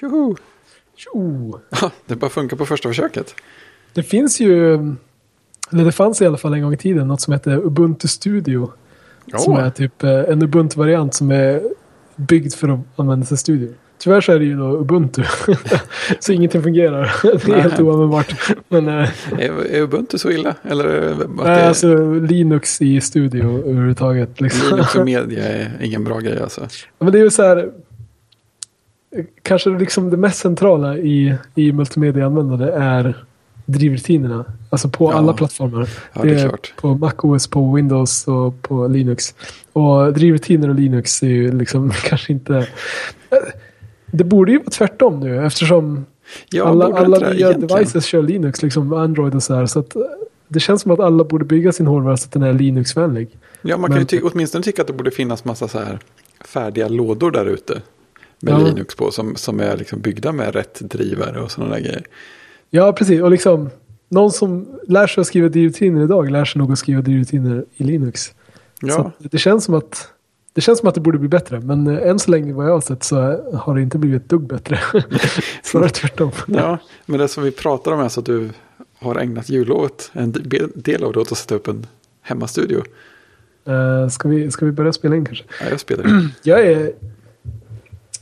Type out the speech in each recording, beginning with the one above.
Tjoho! Tjo! Det bara funkar på första försöket. Det finns ju, eller det fanns i alla fall en gång i tiden, något som heter Ubuntu Studio. Som är typ eh, en Ubuntu-variant som är byggd för att användas i studio. Tyvärr så är det ju då Ubuntu. så ingenting fungerar. det är helt oanvändbart. Men äh, Är, är Ubuntu så illa? Eller nej, är alltså Linux i studio överhuvudtaget. Liksom. Linux och media är ingen bra grej alltså? Men det är ju så här. Kanske liksom det mest centrala i, i multimedia-användande är drivrutinerna. Alltså på Ja. alla plattformar. Ja, det är klart. På MacOS, på Windows och på Linux. Och drivrutiner och Linux är ju liksom kanske inte... Det borde ju vara tvärtom nu eftersom Ja, alla, alla nya egentligen? devices kör Linux, liksom Android och så här. Så att eh, det känns som att alla borde bygga sin hårdvara så att den är Linux-vänlig. Ja, man kan ju Men- ty- åtminstone tycka att det borde finnas massa så här färdiga lådor där ute. Med Ja. Linux på som, som är liksom byggda med rätt drivare och sådana där grejer. Ja, precis. Och liksom, någon som lär sig att skriva drivrutiner idag lär sig nog att skriva drivrutiner i Linux. Så Ja, att det känns som att det känns som att det borde bli bättre. Men eh, än så länge vad jag har sett så har det inte blivit ett dugg bättre. Snarare tvärtom. ja, men det som vi pratar om är så att du har ägnat jullovet, en de- del av det åt att sätta upp en hemmastudio. Uh, ska, vi, ska vi börja spela in kanske? Ja, jag spelar ju. Jag är...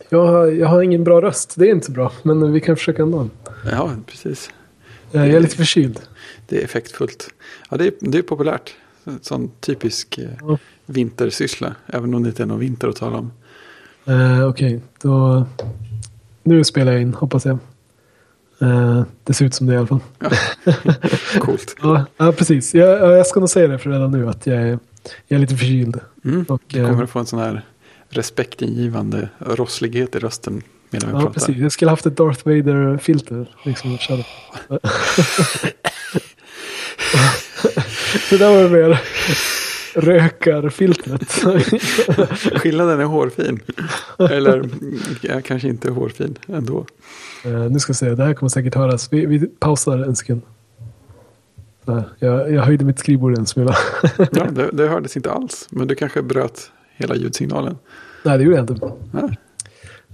Jag har, jag har ingen bra röst. Det är inte bra. Men vi kan försöka ändå. Ja, precis. Eh, jag är lite förkyld. Det är effektfullt. Ja, det är, det är populärt. Sån typisk eh, Ja. vintersyssla. Även om det inte är någon vinter att tala om. Uh, Okej, då... Nu spelar jag in, hoppas jag. Eh, det ser ut som det i alla fall. Ja. Coolt. Ja, ja precis. Jag, ja, jag ska nog säga det för redan nu att jag är, jag är lite förkyld. Mm. Och, Du eh, kommer att få en sån här respektingivande rosslighet i rösten medan vi Ja, pratar. precis. Jag skulle haft ett Darth Vader-filter. Liksom, det där var mer rökarfiltret. Skillnaden är hårfin. Eller ja, kanske inte hårfin ändå. Eh, nu ska vi se, det här kommer säkert höras. Vi, vi pausar en sekund. Jag, jag höjde mitt skrivbord en smula. Ja, det, det hördes inte alls. Men du kanske bröt hela ljudsignalen. Nej, det gjorde jag inte. Ja.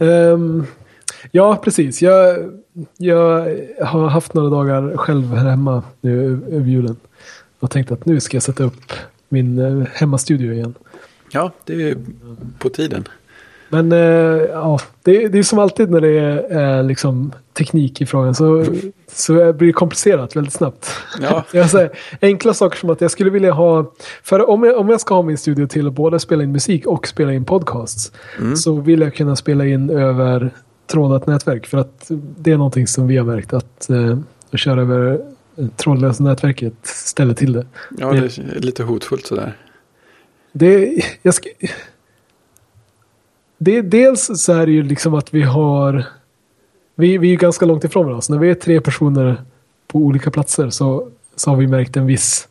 Ehm, ja, precis. Jag, jag har haft några dagar själv här hemma nu över julen. Och tänkte att nu ska jag sätta upp min eh, hemmastudio igen. ja, det är på tiden. Men eh, ja, det, det är som alltid när det är eh, liksom, teknik i frågan så, så blir det komplicerat väldigt snabbt. Ja. Jag säger, enkla saker som att jag skulle vilja ha, för om jag, om jag ska ha min studio till att både spela in musik och spela in podcasts Mm. så vill jag kunna spela in över trådat nätverk för att det är någonting som vi har märkt att eh, att köra över eh, trådlösa nätverket ställer till det. Ja, det är lite hotfullt sådär. Det, jag ska, det dels så är det ju liksom att vi har vi, vi är ju ganska långt ifrån varandra. Så när vi är tre personer på olika platser så, så har vi märkt en viss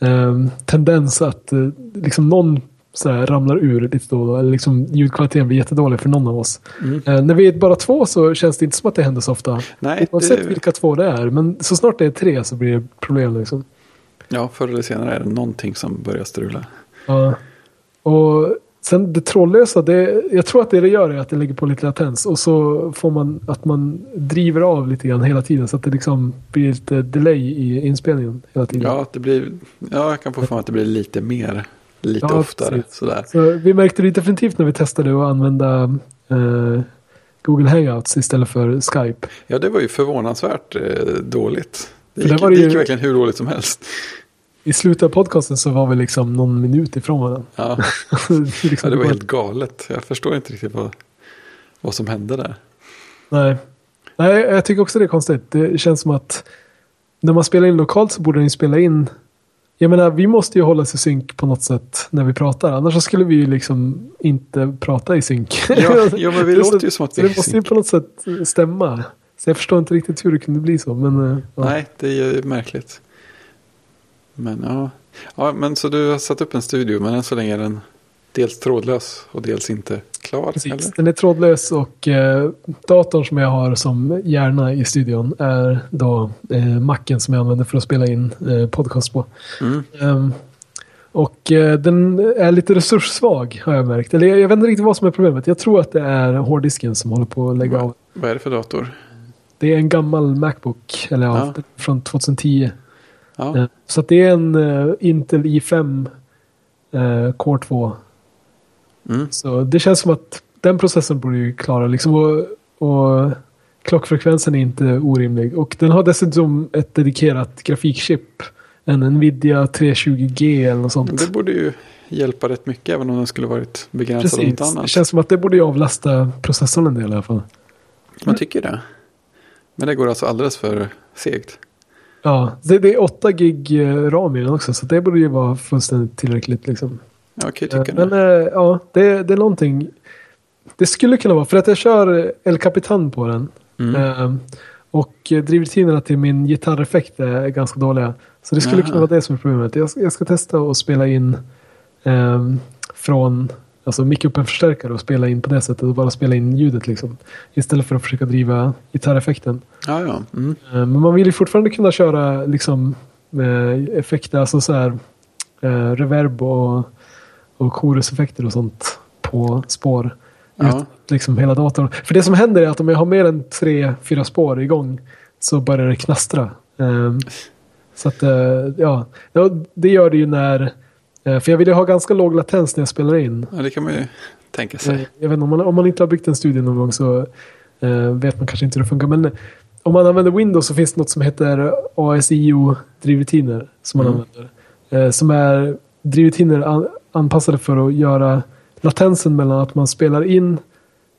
ehm, tendens att eh, liksom någon så här ramlar ur lite då och då. Eller liksom ljudkvaliteten blir jättedålig för någon av oss. Mm. Eh, när vi är bara två så känns det inte som att det händer så ofta. Nej, Oavsett det, vilka två det är. Men så snart det är tre så blir det problem. Liksom. ja, förr eller senare är det någonting som börjar strula. Ja. Och sen det trådlösa, det, jag tror att det det gör är att det lägger på lite latens. Och så får man att man driver av lite grann hela tiden. Så att det liksom blir lite delay i inspelningen hela tiden. Ja, att det blir, ja, jag kan få för mig att det blir lite mer, lite Ja, oftare. precis. Sådär. Så vi märkte det definitivt när vi testade att använda eh, Google Hangouts istället för Skype. Ja, det var ju förvånansvärt eh, dåligt. Det För gick, var det det gick ju- verkligen hur dåligt som helst. I slutet av podcasten så var vi liksom någon minut ifrån varandra. Ja, liksom, ja, det var helt galet. Jag förstår inte riktigt vad, vad som hände där. Nej. Nej, jag tycker också det är konstigt. Det känns som att när man spelar in lokalt så borde den ju spela in. Jag menar, vi måste ju hålla oss i synk på något sätt när vi pratar. Annars så skulle vi ju liksom inte prata i synk. Ja, ja men vi är låter ju som att vi det måste ju på något sätt stämma. Så jag förstår inte riktigt hur det kunde bli så. Men, eh, ja. Nej, det är ju märkligt. Men ja. ja, men så du har satt upp en studio, men än så länge är den dels trådlös och dels inte klar. Precis. Eller? Den är trådlös och eh, datorn som jag har som hjärna i studion är då eh, macken som jag använder för att spela in eh, podcast på. Mm. Ehm, och eh, den är lite resurssvag har jag märkt. Eller jag, jag vet inte riktigt vad som är problemet. Jag tror att det är hårddisken som håller på att lägga Va? av. Vad är det för dator? Det är en gammal Macbook, eller Ja. från 2010. Ja, Eh, Så det är en eh, Intel i5 eh, Core 2. mm. Så det känns som att den processen borde ju klara liksom. Och, och klockfrekvensen är inte orimlig. Och den har dessutom ett dedikerat grafikchip. En Nvidia 320G eller något sånt. det borde ju hjälpa rätt mycket även om den skulle varit begränsad Precis. Det annat. känns som att det borde ju avlasta processorn en del i alla fall. Man tycker det. Men det går alltså alldeles för segt. Ja, det, det är 8 gig eh, ram i den också. Så det borde ju vara fullständigt tillräckligt liksom. Jag kan Eh, tycka Men det. eh, ja, det, det är någonting. Det skulle kunna vara för att jag kör El Capitan på den. Mm. Eh, och drivrutinerna till min gitarreffekt är ganska dåliga. Så det skulle Jaha. kunna vara det som är problemet. Jag, ska- jag ska testa att spela in ehm, från Alltså micka upp en förstärkare och spela in på det sättet och bara spela in ljudet liksom. Istället för att försöka driva gitarreffekten. Ja, ja. Mm. Eh, Men man vill ju fortfarande kunna köra liksom eh, effekter, alltså så här eh, reverb och, och choruseffekter och sånt på spår. Ja. Ut, liksom hela datorn. För det som händer är att om jag har mer än tre, fyra spår igång så börjar det knastra. Eh, så att ja, det gör det ju när för jag vill ju ha ganska låg latens när jag spelar in. ja, det kan man ju tänka Eh, sig. Jag vet om, man, om man inte har byggt en studio någon gång så eh, vet man kanske inte hur det funkar. Men eh, om man använder Windows så finns det något som heter ASIO-drivrutiner. Som man Mm. använder. Eh, som är drivrutiner an, anpassade för att göra latensen mellan att man spelar in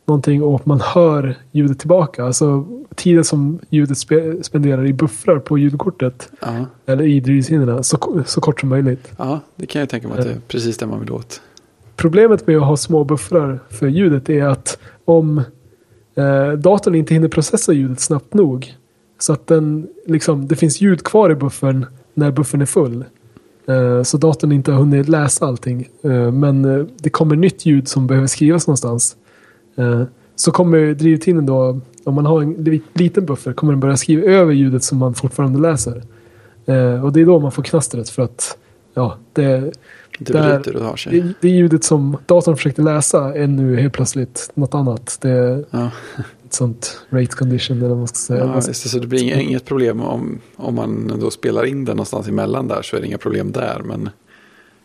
någonting och man hör ljudet tillbaka. Alltså tiden som ljudet spe, spenderar i buffrar på ljudkortet. Ja. Eller i drivrutinerna så, så kort som möjligt. ja, det kan jag tänka mig att det är Eh. precis det man vill åt. Problemet med att ha små buffrar för ljudet är att om eh, datorn inte hinner processa ljudet snabbt nog så att den, liksom, det finns ljud kvar i buffern när buffern är full. Eh, så datorn inte har hunnit läsa allting. Eh, men eh, det kommer nytt ljud som behöver skrivas någonstans. Eh, så kommer drivtiden då, om man har en li- liten buffer, kommer den börja skriva över ljudet som man fortfarande läser. Eh, och det är då man får knastret för att ja, det, Det där- och har sig. det, det ljudet som datorn försökte läsa är nu helt plötsligt något annat. Det är Ja. ett sånt rate condition eller vad man ska säga. Ja, just det, så det blir inga- inget problem om, om man då spelar in den någonstans emellan där så är det inga problem där. Men,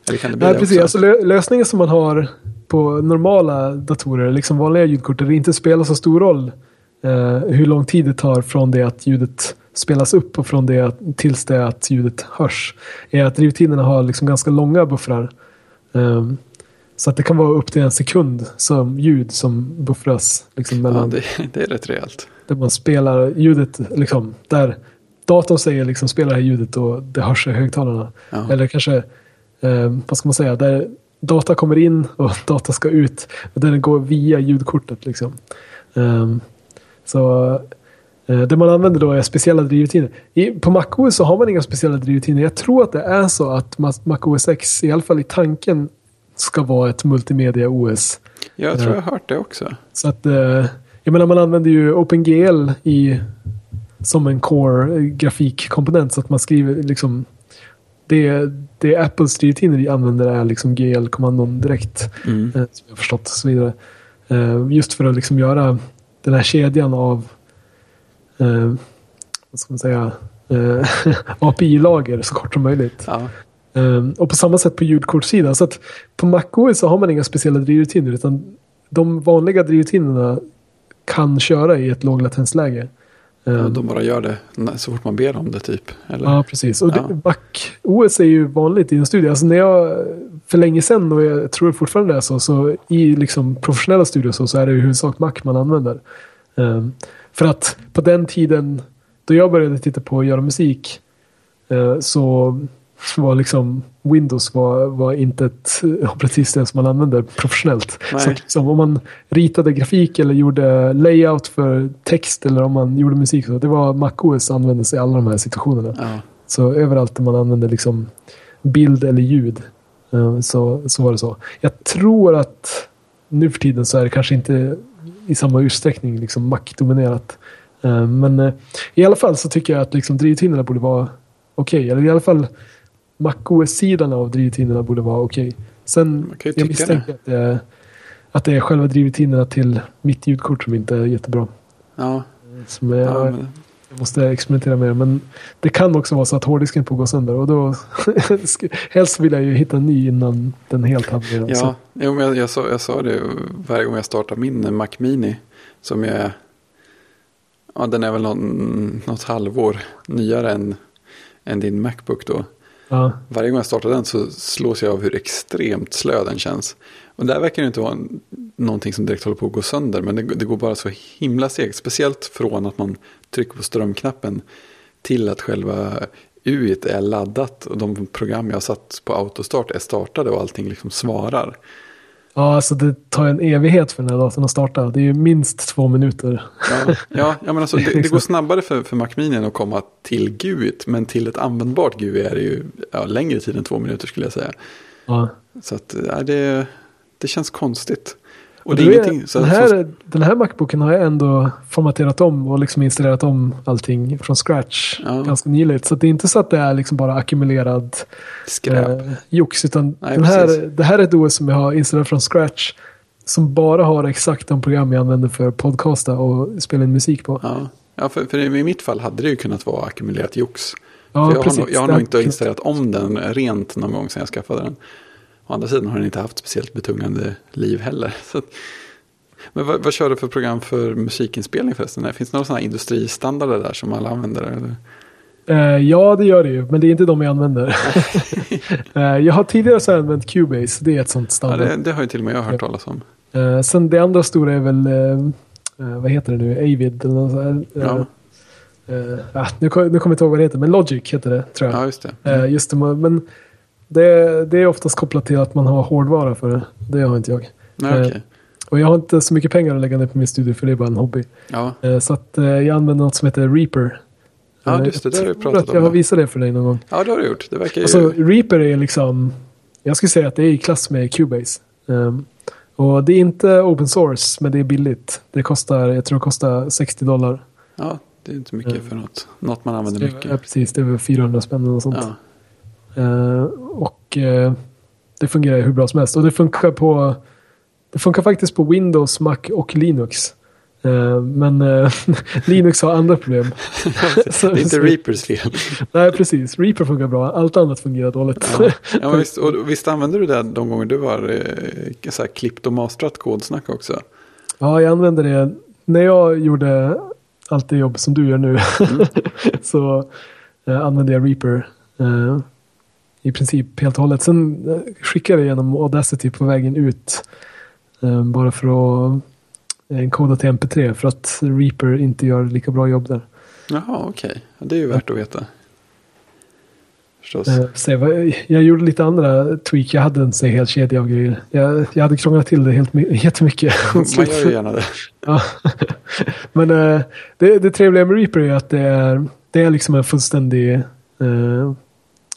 eller kan det bli Nej, det precis. också? Alltså, lö- lösningen som man har på normala datorer, liksom vanliga ljudkort, där det inte spelar så stor roll eh, hur lång tid det tar från det att ljudet spelas upp och från det att, tills det att ljudet hörs, är att drivtiderna har liksom ganska långa buffrar. Ehm, så att det kan vara upp till en sekund som ljud som buffras liksom, ja, mellan det, det är rätt rejält. där man spelar ljudet, liksom, där datorn säger liksom spela det här ljudet och det hörs i högtalarna. Ja. Eller kanske, eh, vad ska man säga, där data kommer in och data ska ut. Och den går via ljudkortet. Liksom. Ehm, så eh, det man använder då är speciella drivrutiner. I, på MacOS så har man inga speciella drivrutiner. Jag tror att det är så att Ma- MacOS X, i alla fall i tanken, ska vara ett multimedia-OS. Jag tror jag har hört det också. Så att, eh, jag menar man använder ju OpenGL i, som en core grafikkomponent så att man skriver liksom det, det Apples drivrutiner använder är liksom GL-kommandon direkt. Mm. eh, Som jag har förstått och så vidare. Eh, Just för att liksom göra den här kedjan av eh, vad ska man säga API-lager så kort som möjligt. Ja. Och på samma sätt på ljudkortssidan. Så att på MacOS så har man inga speciella drivrutiner utan de vanliga drivrutinerna kan köra i ett låglatensläge. Um, de bara gör det så fort man ber om det typ. Eller? Ja, precis. Och Ja. MacOS är ju vanligt i en studio. Alltså när jag, för länge sedan, och jag tror fortfarande det är så, så i liksom professionella studior så, så är det i huvudsak Mac man använder. Um, för att på den tiden, då jag började titta på att göra musik, eh, så var liksom Windows var, var inte ett operativsystem som man använder professionellt. Nej. Så liksom, om man ritade grafik eller gjorde layout för text eller om man gjorde musik, så det var MacOS använde sig i alla de här situationerna. Ja. Så överallt där man använder liksom bild eller ljud eh, så, så var det så. Jag tror att nu för tiden så är det kanske inte i samma utsträckning liksom Mac-dominerat. Eh, Men eh, i alla fall så tycker jag att liksom drivtiderna borde vara okej. Eller i alla fall MacOS-sidan av drivtiderna borde vara okej. Sen kan ju jag misstänker att det, är, att det är själva drivtiderna till mitt ljudkort som inte är jättebra. Ja, Som jag, ja, men, jag måste experimentera med. Men det kan också vara så att hårddisken på går sönder. Och då helst vill jag ju hitta en ny innan den helt havererar. Så- ja jo, men jag, jag, sa, jag sa det varje gång jag startar min Mac Mini. Som jag är, ja den är väl någon, något halvår nyare än, än din Macbook då ja. Varje gång jag startar den så slås jag av hur extremt slö den känns. Och där verkar det inte vara en, någonting som direkt håller på att gå sönder. Men det, det går bara så himla segt. Speciellt från att man trycker på strömknappen till att själva UIT är laddat. Och de program jag har satt på autostart är startade och allting liksom svarar ja, alltså det tar en evighet för den här datorn att starta. Det är ju minst två minuter. Ja, ja, ja men alltså, det, det går snabbare för, för Mac Mini att komma till GUIT. Men till ett användbart GUI är det ju ja, längre tid än två minuter skulle jag säga. Ja. Så att, ja, det, det känns konstigt. Och det är ingenting. Så, den, så, här, den här Macbooken har jag ändå formaterat om och liksom installerat om allting från scratch Ja. ganska nyligt. Så det är inte så att det är liksom bara ackumulerad skräp. eh, jox. Utan Nej, den här, precis. det här är ett OS som jag har installerat från scratch. Som bara har exakt de program jag använder för att podcasta och spela in musik på. Ja, ja för, för i mitt fall hade det ju kunnat vara ackumulerat jox. Ja, jag, precis. har, nog- jag har nog inte installerat om den rent någon gång sedan jag skaffade den. Å andra sidan har den inte haft speciellt betungande liv heller. Så, men vad, vad kör du för program för musikinspelning förresten? Finns det några sådana industristandarder där som alla använder? Eller? Eh, ja, det gör det ju. Men det är inte de jag använder. Eh, jag har tidigare använt Cubase. Det är ett sånt Ja, standard. det, det har ju till och med jag hört talas om. Eh, sen det andra stora är väl, vad heter det nu, Avid eller något sånt. Ja, ah, nu, kom, nu kommer jag inte ihåg vad det heter, men Logic heter det tror jag. ja just det. Eh, just det, men det, det är oftast kopplat till att man har hårdvara för det. Det har inte jag. Nej, eh, okej. Och jag har inte så mycket pengar att lägga ner på min studio för det är bara en hobby. Ja, Eh, så att eh, jag använder något som heter Reaper. Ja, Eh, just det, det har du jag pratat att jag om, har ja. visat det för dig någon gång. ja, det har du gjort. Det verkar ju... Alltså, Reaper är liksom, jag skulle säga att det är i klass med Cubase. Ehm, och det är inte open source, men det är billigt. Det kostar, jag tror det kostar 60 dollar. Ja, det är inte mycket för något. Något man använder Ja, mycket. precis, det är väl 400 spänn och sånt. Ja. Eh, och eh, det fungerar hur bra som helst. Och det funkar på det funkar faktiskt på Windows, Mac och Linux. Eh, men Linux har andra problem. Så- det är inte så- Reapers fel. Nej, precis. Reaper funkar bra. Allt annat fungerar dåligt. Ja, ja, visst, och visst använder du det de gånger du har så här, klippt och mastrat kodsnack också? Ja, jag använder det. När jag gjorde allt det jobb som du gör nu så eh, använde jag Reaper i princip helt och hållet. Sen eh, skickade jag genom Audacity på vägen ut eh, bara för att eh, enkoda till MP3 för att Reaper inte gör lika bra jobb där. Jaha, okej. Ja, det är ju värt att veta. Förstås. Jag gjorde lite andra tweak. Jag hade en så hel kedja av grejer. Jag, jag hade krånglat till det helt, my- jättemycket. Man gör ju gärna det. Ja. Men det, det trevliga med Reaper är att det är, det är liksom en fullständig eh,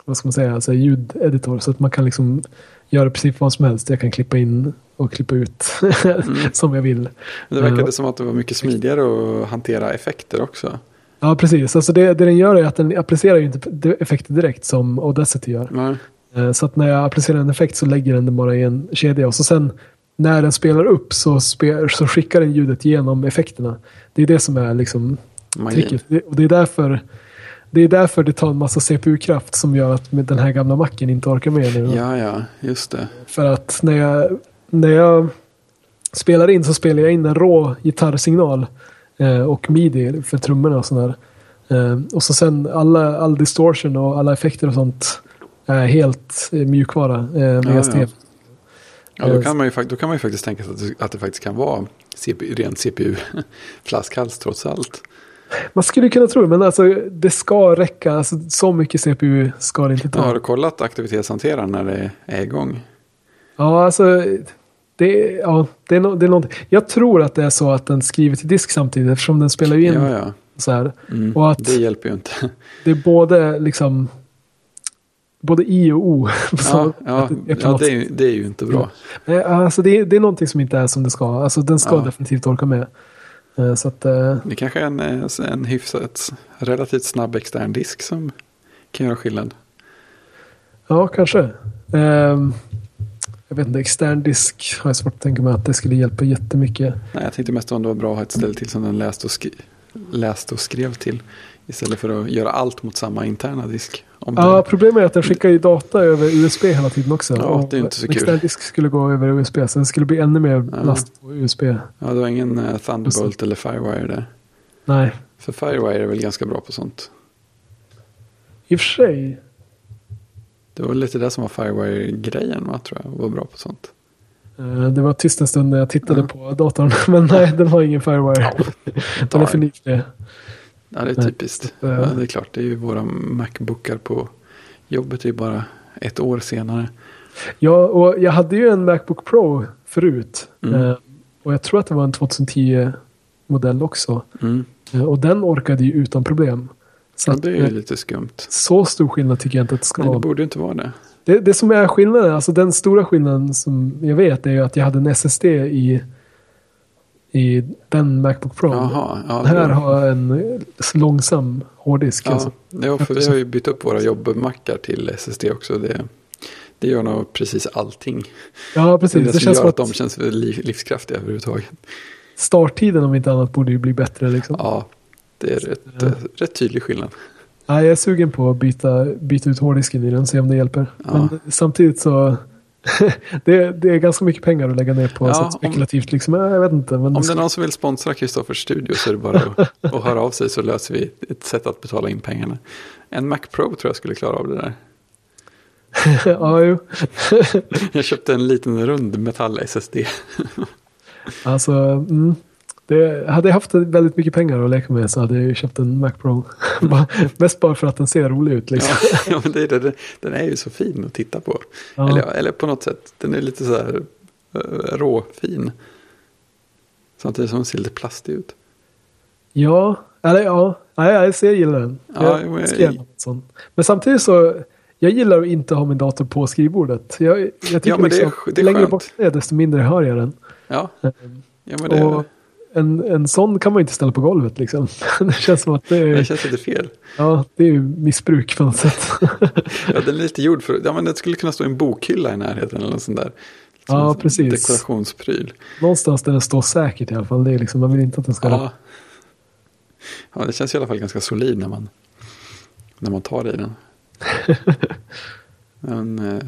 vad ska man säga, alltså ljudeditor. Så att man kan liksom göra i princip vad som helst. Jag kan klippa in och klippa ut som jag vill. Det verkade Ja. som att det var mycket smidigare att hantera effekter också. Ja, precis. Alltså det, det den gör är att den applicerar ju inte effekter direkt som Audacity gör. Nej. Eh, Så att när jag applicerar en effekt så lägger den den bara i en kedja. Och så sen när den spelar upp så, spe, så skickar den ljudet genom effekterna. Det är det som är liksom Magi. tricket. Och det är därför det är därför det tar en massa CPU-kraft som gör att med den här gamla macken inte orkar med nu. Ja, ja, just det. För att när jag, när jag spelar in så spelar jag in en rå gitarrsignal eh, och midi för trummorna och sådär. Eh, och så sen alla, all distortion och alla effekter och sånt är helt eh, mjukvara eh, med Ja, ja. Ja, då, Eh, kan man ju, då kan man ju faktiskt tänka sig att det, att det faktiskt kan vara CPU, ren CPU-flaskhals trots allt. Man skulle kunna tro det, men alltså det ska räcka. Alltså, så mycket CPU ska det inte ta. Har du kollat aktivitetshanteraren när det är igång? Ja, alltså. Det, ja, det, är no, det är någonting. Jag tror att det är så att den skriver till disk samtidigt eftersom den spelar in Ja, ja. så här. Mm. Och att Det hjälper ju inte. det är både liksom både I och O. Ja, ja, det ja något det, är, ju- det är ju inte bra. Eh, Alltså det, är, det är någonting som inte är som det ska. Alltså den ska Ja. definitivt orka med. Eh, Så att, eh, Det kanske är en, eh, en hyfsat relativt snabb extern disk som kan göra skillnad. ja, kanske. Ehm, jag vet inte, extern disk har jag svårt att tänka mig att det skulle hjälpa jättemycket. Nej, jag tänkte mest om det var bra att ha ett ställe till som den läste och, skri- läste och skrev till. Istället för att göra allt mot samma interna disk. Ja, problemet är att den skickar ju data över USB hela tiden också. Ja, det är inte så kul. extern disk skulle gå över USB, så det skulle bli ännu mer Ja. last på USB. ja, det var ingen eh, Thunderbolt eller Firewire där. Nej, För Firewire är väl ganska bra på sånt. i och för sig. Det var lite det som var Firewire-grejen va, tror jag. Var bra på sånt. eh, Det var tyst en stund när jag tittade Ja. på datorn. Men nej, den har ingen Firewire. Den är för ny för det. Ja, det är typiskt. Ja. Ja, det är klart, det är ju våra Macbookar på jobbet är ju bara ett år senare. Ja, och jag hade ju en Macbook Pro förut. Mm. Eh, Och jag tror att det var en 2010-modell också. Mm. Eh, Och den orkade ju utan problem. Så, Ja, det är ju eh, lite skumt. så stor skillnad tycker jag inte att det ska Nej, det vara. borde inte vara det. Det, det som är skillnaden, alltså den stora skillnaden som jag vet är ju att jag hade en SSD i, i den Macbook Pro. Jaha, ja, här har en eh, långsam hårddisk. Ja, Alltså. ja, för vi har ju bytt upp våra jobbmackar till SSD också. Det, det gör nog precis allting. ja, precis. det, Det, känns gör att att de känns liv, livskraftiga överhuvudtaget. starttiden om inte annat borde ju bli bättre. Liksom. Ja, det är rätt, Ja. eh, rätt tydlig skillnad. Ja, jag är sugen på att byta, byta ut hårddisken i den, se om det hjälper. Ja. Men samtidigt så det, det är ganska mycket pengar att lägga ner på Ja, så om- spekulativt. Liksom, Ja, jag vet inte. Om det är någon som vill sponsra Kristoffers studio så är det bara att, att höra av sig så löser vi ett sätt att betala in pengarna. En Mac Pro tror jag skulle klara av det där. ja, jo. Jag köpte en liten rund metall-SSD. Alltså, mm, det, hade jag haft väldigt mycket pengar att leka med så hade jag ju köpt en Mac Pro. Bara- Mest bara för att den ser rolig ut. Liksom. Ja, ja, men det är det, den- är ju så fin att titta på. Ja. Eller, eller på något sätt, den är lite så här uh, råfin. Samtidigt som den ser lite plastig ut. Ja, eller ja, nej, jag, ser- jag gillar den. Ja, jag, men jag- sån. Men samtidigt så, jag gillar att inte ha min dator på skrivbordet. Jag, jag tycker Ja, men det är liksom, det är längre bort det är, desto mindre hör jag den. Ja, ja men det, Och en, en sån kan man ju inte ställa på golvet liksom. det känns som att det det är, känns lite fel. ja, det är ju missbruk på något sätt. Ja, den är lite gjord för, ja men den skulle kunna stå en bokhylla i närheten eller något sånt där. Som Ja, precis. Dekorationspryl. Någonstans där den står säkert i alla fall. Det är liksom, man vill inte att den ska... Ja. ja, det känns i alla fall ganska solid när man, när man tar i den. Men, eh,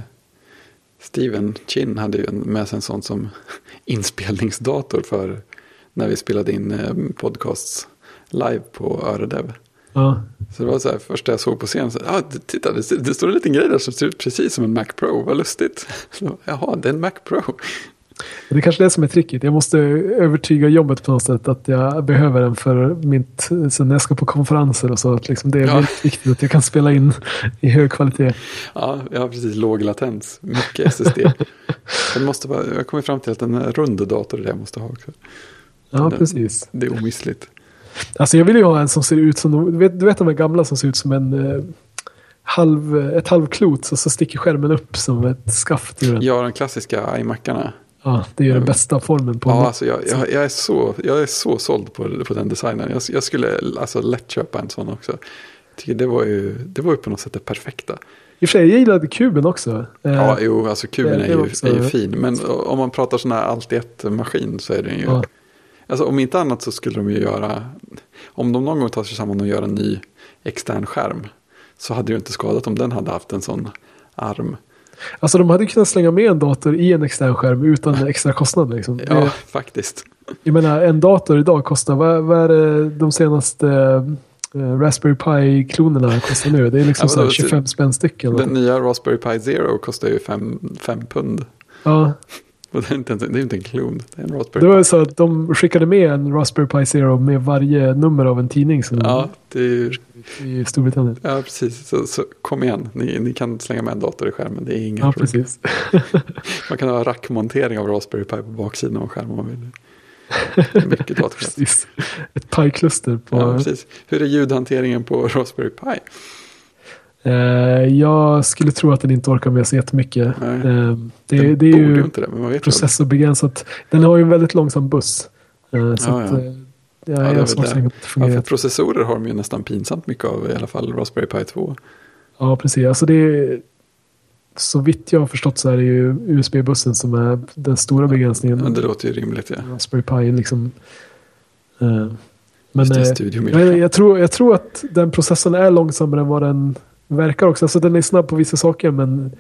Steven Chin hade ju med sig en sån som inspelningsdator för när vi spelade in eh, podcasts live på Öredev. Ja. Så det var så här, första jag såg på scenen, så, ah, titta det, det står en liten grej där som ser ut precis som en Mac Pro, vad lustigt. Så, Jaha, det är en Mac Pro. Det är kanske det som är tricket. Jag måste övertyga jobbet på något sätt att jag behöver den för mitt, sen när jag ska på konferenser och så. Att liksom det är Ja. väldigt viktigt att jag kan spela in i hög kvalitet. Ja, jag har precis låg latens, mycket SSD. Den måste vara, jag kommit fram till att en rund dator är det jag måste ha också. Ja, Den- precis. Det är omissligt. Alltså jag vill ju ha en som ser ut som, de- du vet, du vet de här gamla som ser ut som en eh, halv, ett halvklot och så sticker skärmen upp som ett skaft har den klassiska iMacarna. Ja, det är ju den bästa formen på Ja, alltså jag, jag, jag, är så, jag är så såld på, på den designen. Jag, jag skulle alltså lätt köpa en sån också. Tycker det var ju, det var ju på något sätt det perfekta. I och för sig, jag gillade kuben också. Eh, Ja, jo, alltså kuben det- är det var ju, också- är ju fin. Men om man pratar sån här allt i ett maskin så är den ju... Ja. Alltså om inte annat så skulle de ju göra... Om de någon gång tar sig samman och gör en ny extern skärm. Så hade det ju inte skadat om den hade haft en sån arm. Alltså de hade kunnat slänga med en dator i en extern skärm utan extra kostnad. Liksom. Ja, Det- faktiskt. Jag menar, en dator idag kostar, vad, vad är det de senaste eh, Raspberry Pi-klonerna kostar nu? Det är liksom Ja, vadå, 25 spänn styck. eller Den nya Raspberry Pi Zero kostar ju fem, fem pund. Ja, Och det är inte, en- det är inte en klon, det är en Raspberry det var ju så att de skickade med en Raspberry Pi Zero med varje nummer av en tidning som Ja, det är i Storbritannien. ja precis. Så, så kom igen, ni, ni kan slänga med en dator i skärmen. Det är inga Ja, problem. precis. Man kan ha rackmontering av Raspberry Pi på baksidan av skärmen om man vill. Mycket datorkraft. precis. Ett Pi-kluster på... Ja, precis. Hur är ljudhanteringen på Raspberry Pi? Eh, jag skulle tro att den inte orkar med så jättemycket. Nej. Eh, Den det, det är ju ju inte det, men man vet ju. processorbegränsat. Den har ju en väldigt långsam buss. Eh, så Ja, att, ja. ja, är jag har det. Ja, för processorer har de ju nästan pinsamt mycket av, i alla fall Raspberry Pi 2. Ja, precis. Alltså det, så vitt jag har förstått så är det ju USB-bussen som är den stora begränsningen. Ja, det låter ju rimligt. Ja. Raspberry Pi liksom. Men det, eh, jag, jag, tror, jag tror att den processen är långsammare än vad den verkar också. Alltså den är snabb på vissa saker men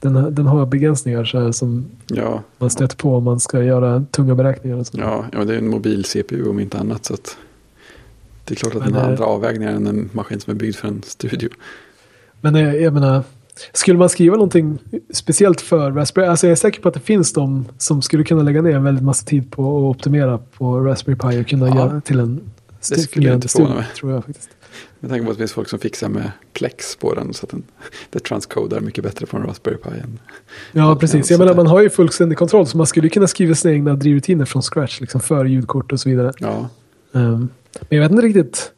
den, har- den har begränsningar så som Ja, man stöter på om man ska göra tunga beräkningar. Och ja, ja, det är en mobil CPU om inte annat. Så det är klart att Men, den har eh, andra avvägningar än en maskin som är byggd för en studio. Men eh, jag menar, skulle man skriva någonting speciellt för Raspberry? Alltså jag är säker på att det finns de som skulle kunna lägga ner en väldigt massa tid på att optimera på Raspberry Pi och kunna Ja. göra till en skulle fungerande inte förvåna studio, mig. tror jag faktiskt. Med tanke på att det finns folk som fixar med Plex på den. Så att den, det transcodar mycket bättre på en Raspberry Pi. Än, Ja, precis. Jag menar, man har ju fullständig kontroll så man skulle kunna skriva sina egna drivrutiner från scratch, liksom för ljudkort och så vidare. ja, Ehm, men jag vet inte riktigt.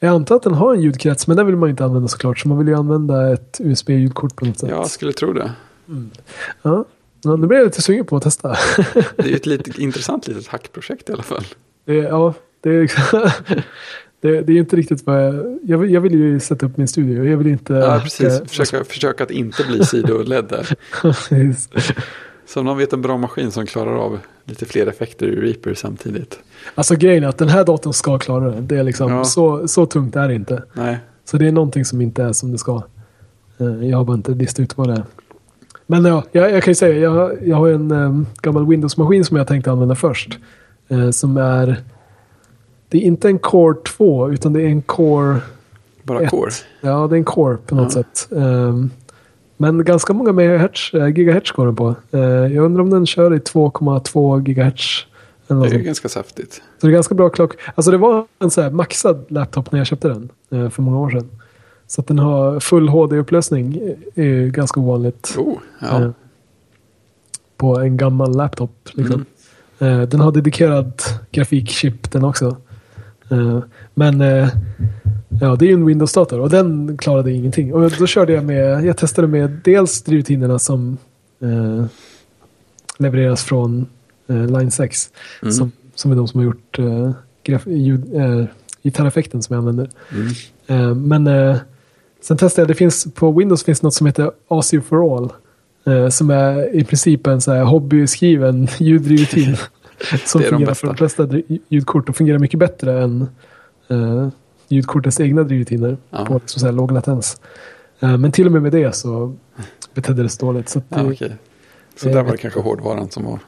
Jag antar att den har en ljudkrets, men den vill man inte använda såklart. Så man vill ju använda ett USB-ljudkort på något sätt. jag skulle tro det. Ja. Ja, nu blir jag lite sugen på att testa. Det är ju ett litet, intressant litet hackprojekt i alla fall. Det, ja, det är, det, det är inte riktigt vad jag, jag, vill, jag vill ju sätta upp min studio. Jag vill inte... Ja, precis. hacka- Försöka, försöka att inte bli sidoledd där. Så om någon vet en bra maskin som klarar av lite fler effekter i Reaper samtidigt. Alltså grejen är att den här datorn ska klara det. Det är liksom, Ja. så, så tungt är det inte. Nej, Så det är någonting som inte är som det ska. Eh, Jag har bara inte listat ut vad det är. Men ja, jag, jag kan ju säga, jag, har- jag har en um, gammal Windows-maskin som jag tänkte använda först. Eh, som är, det är inte en Core 2 utan det är en Core bara ett. Core. Ja, det är en Core på något Ja. sätt. Ehm, men ganska många megahertz, eh, gigahertz går den på. Eh, jag undrar om den kör i 2,2 gigahertz. Det är sånt. ganska saftigt. Så det är ganska bra klock. Alltså det var en så här maxad laptop när jag köpte den eh, för många år sedan. Så att den har full HD-upplösning är ju ganska ovanligt Oh, ja. eh, på en gammal laptop. Liksom. Mm. Den har dedikerad grafikchip den också. Eh, men eh, ja, det är ju en Windows-dator och den klarade ingenting. Och då körde jag med, jag testade med dels drivtiderna som eh, levereras från eh, Line 6. Mm. Som, som är de som har gjort eh, graf- ljud, eh, gitarreffekten som jag använder. Mm. Eh, men sen testade jag, det finns, på Windows finns något som heter ASIO for All. Som är i princip en så här hobbyskriven ljuddrivrutin. Som de fungerar bästa. för de flesta ljudkort och fungerar mycket bättre än eh, ljudkortens egna drivrutiner. Ja. På så här låg latens. Eh, men till och med med det så betedde det sig dåligt. Så att Ja, okej. Så där var det kanske hårdvaran som var...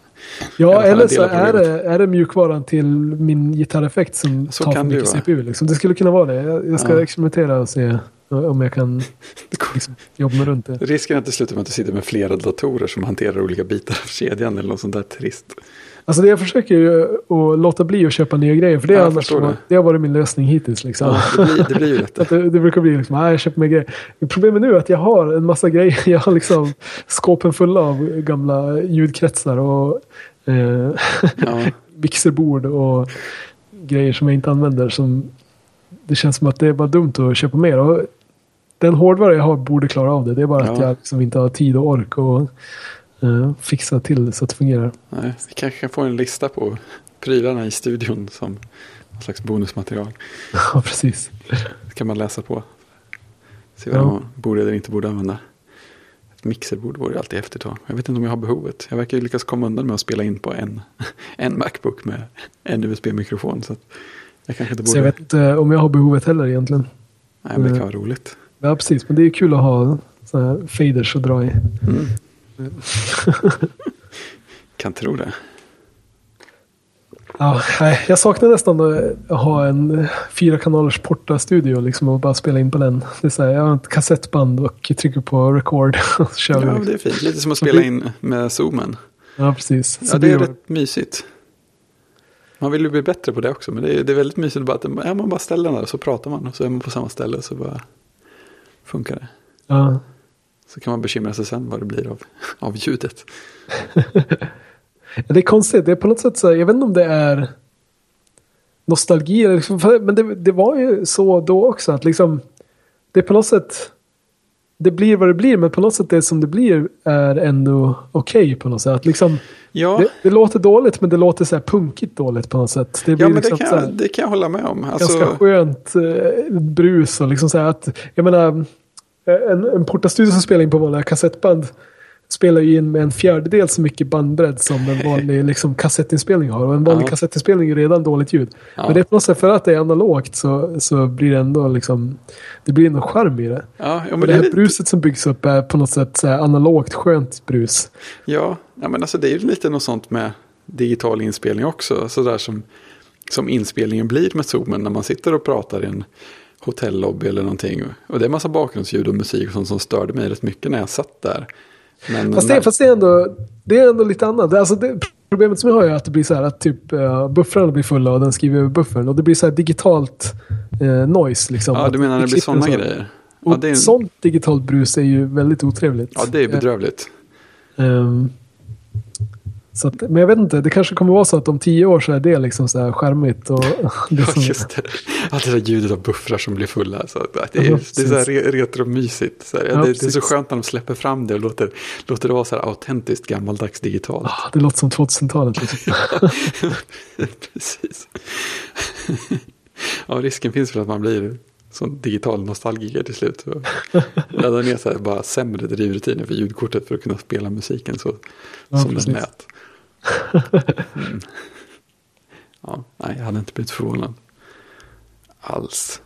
Ja, eller så är det, är det mjukvaran till min gitarreffekt som Så tar för mycket CPU. Liksom. Det skulle kunna vara det. Jag, jag ska Ja. experimentera och se om jag kan liksom, jobba mig runt det. Risken är att det slutar med att du sitter med flera datorer som hanterar olika bitar av kedjan eller något sånt där trist. Alltså det jag försöker ju att låta bli att köpa nya grejer. För det, Ja, annars det. det har varit min lösning hittills. Liksom. Ja, det, blir, det blir ju lätt Att det. det, brukar bli liksom, nej jag köper mer grejer. Problemet nu är att jag har en massa grejer. Jag har liksom skåpen fulla av gamla ljudkretsar och eh, Ja, mixerbord och grejer som jag inte använder. Som det känns som att det är bara dumt att köpa mer. Och den hårdvara jag har borde klara av det. Det är bara att Ja. jag liksom inte har tid och ork och eh, fixa till så att det fungerar. nej, vi kanske kan få en lista på prylarna i studion som någon slags bonusmaterial. Ja, precis. Det kan man läsa på. Se vad Ja. man borde eller inte borde använda. Ett mixerbord vore ju alltid häftigt att ha. Jag vet inte om jag har behovet. Jag verkar ju lyckas komma undan med att spela in på en, en Macbook med en USB-mikrofon. Så att jag kanske inte borde. Så jag vet inte om jag har behovet heller egentligen. Nej, men det kan vara roligt. Ja, precis. Men det är kul att ha så här faders att dra i. Mm. kan tro det. Ja, nej, jag saknar nästan att ha en fyra kanalers porta-studio liksom, och bara spela in på den. Det är så här, jag har ett kassettband och trycker på record. Och så kör Ja, vi. liksom. det är fint. Lite som att spela in med zoomen. Ja, precis. Så Ja, det är blir rätt mysigt. Man vill ju bli bättre på det också. Men det är, det är väldigt mysigt bara att ja, man bara ställer den där och så pratar man. Och så är man på samma ställe och så bara funkar det. Ja. Så kan man bekymra sig sen vad det blir av, av ljudet. Det är konstigt. Det är på något sätt så här, jag vet inte om det är nostalgi. liksom, Men det, det var ju så då också. Att liksom, det är på något sätt. Det blir vad det blir. Men på något sätt det som det blir är ändå okej på något sätt. Att liksom, Ja, det, det låter dåligt men det låter så här punkigt dåligt på något sätt. Det blir ja men det liksom kan, så här, det kan jag hålla med om. ganska Alltså, skönt eh, brus och liksom så här att. Jag menar. En, en portastudio som spelar in på vanliga kassettband spelar ju in med en fjärdedel så mycket bandbredd som en vanlig liksom, kassettinspelning har. Och en vanlig Ja. kassettinspelning är redan dåligt ljud. Ja. Men det är på något sätt för att det är analogt så, så blir det ändå liksom, det blir ändå charm i det. Ja, ja, Och men det det är här lite, bruset som byggs upp är på något sätt analogt skönt brus. ja, ja, men alltså det är ju lite något sånt med digital inspelning också. Sådär som, som inspelningen blir med zoomen när man sitter och pratar i en hotellobby eller någonting. Och det är massa bakgrundsljud och musik och sånt som störde mig rätt mycket när jag satt där. Men Fast, när, det, fast det, är ändå, det är ändå lite annat. Det- Alltså det, problemet som jag har är att det blir så här att typ uh, buffrarna blir fulla och den skriver över buffern. Och det blir så här digitalt eh, noise. Liksom, ja, du menar när det blir sådana så. grejer? Och Ja, det är, sånt digitalt brus är ju väldigt otrevligt. ja, det är bedrövligt. Ehm, så att, men jag vet inte, det kanske kommer vara så att om tio år så är det liksom så här charmigt. Och det Ja, som, just det. Ja, det där ljudet av buffrar som blir fulla. Så det är, Ja, det är så här re- retromysigt. Så här, Ja, det, det är så skönt när de släpper fram det och låter, låter det vara så här autentiskt gammaldags digitalt. Ah, det låter som 2000-talet. Liksom. Precis. ja, risken finns för att man blir sån digital nostalgiker till slut. Ladda ner så här bara sämre drivrutiner för ljudkortet för att kunna spela musiken så, Ja, som precis. den lät. Mm. Ja, nej, jag hade inte blivit förvånad. Alls.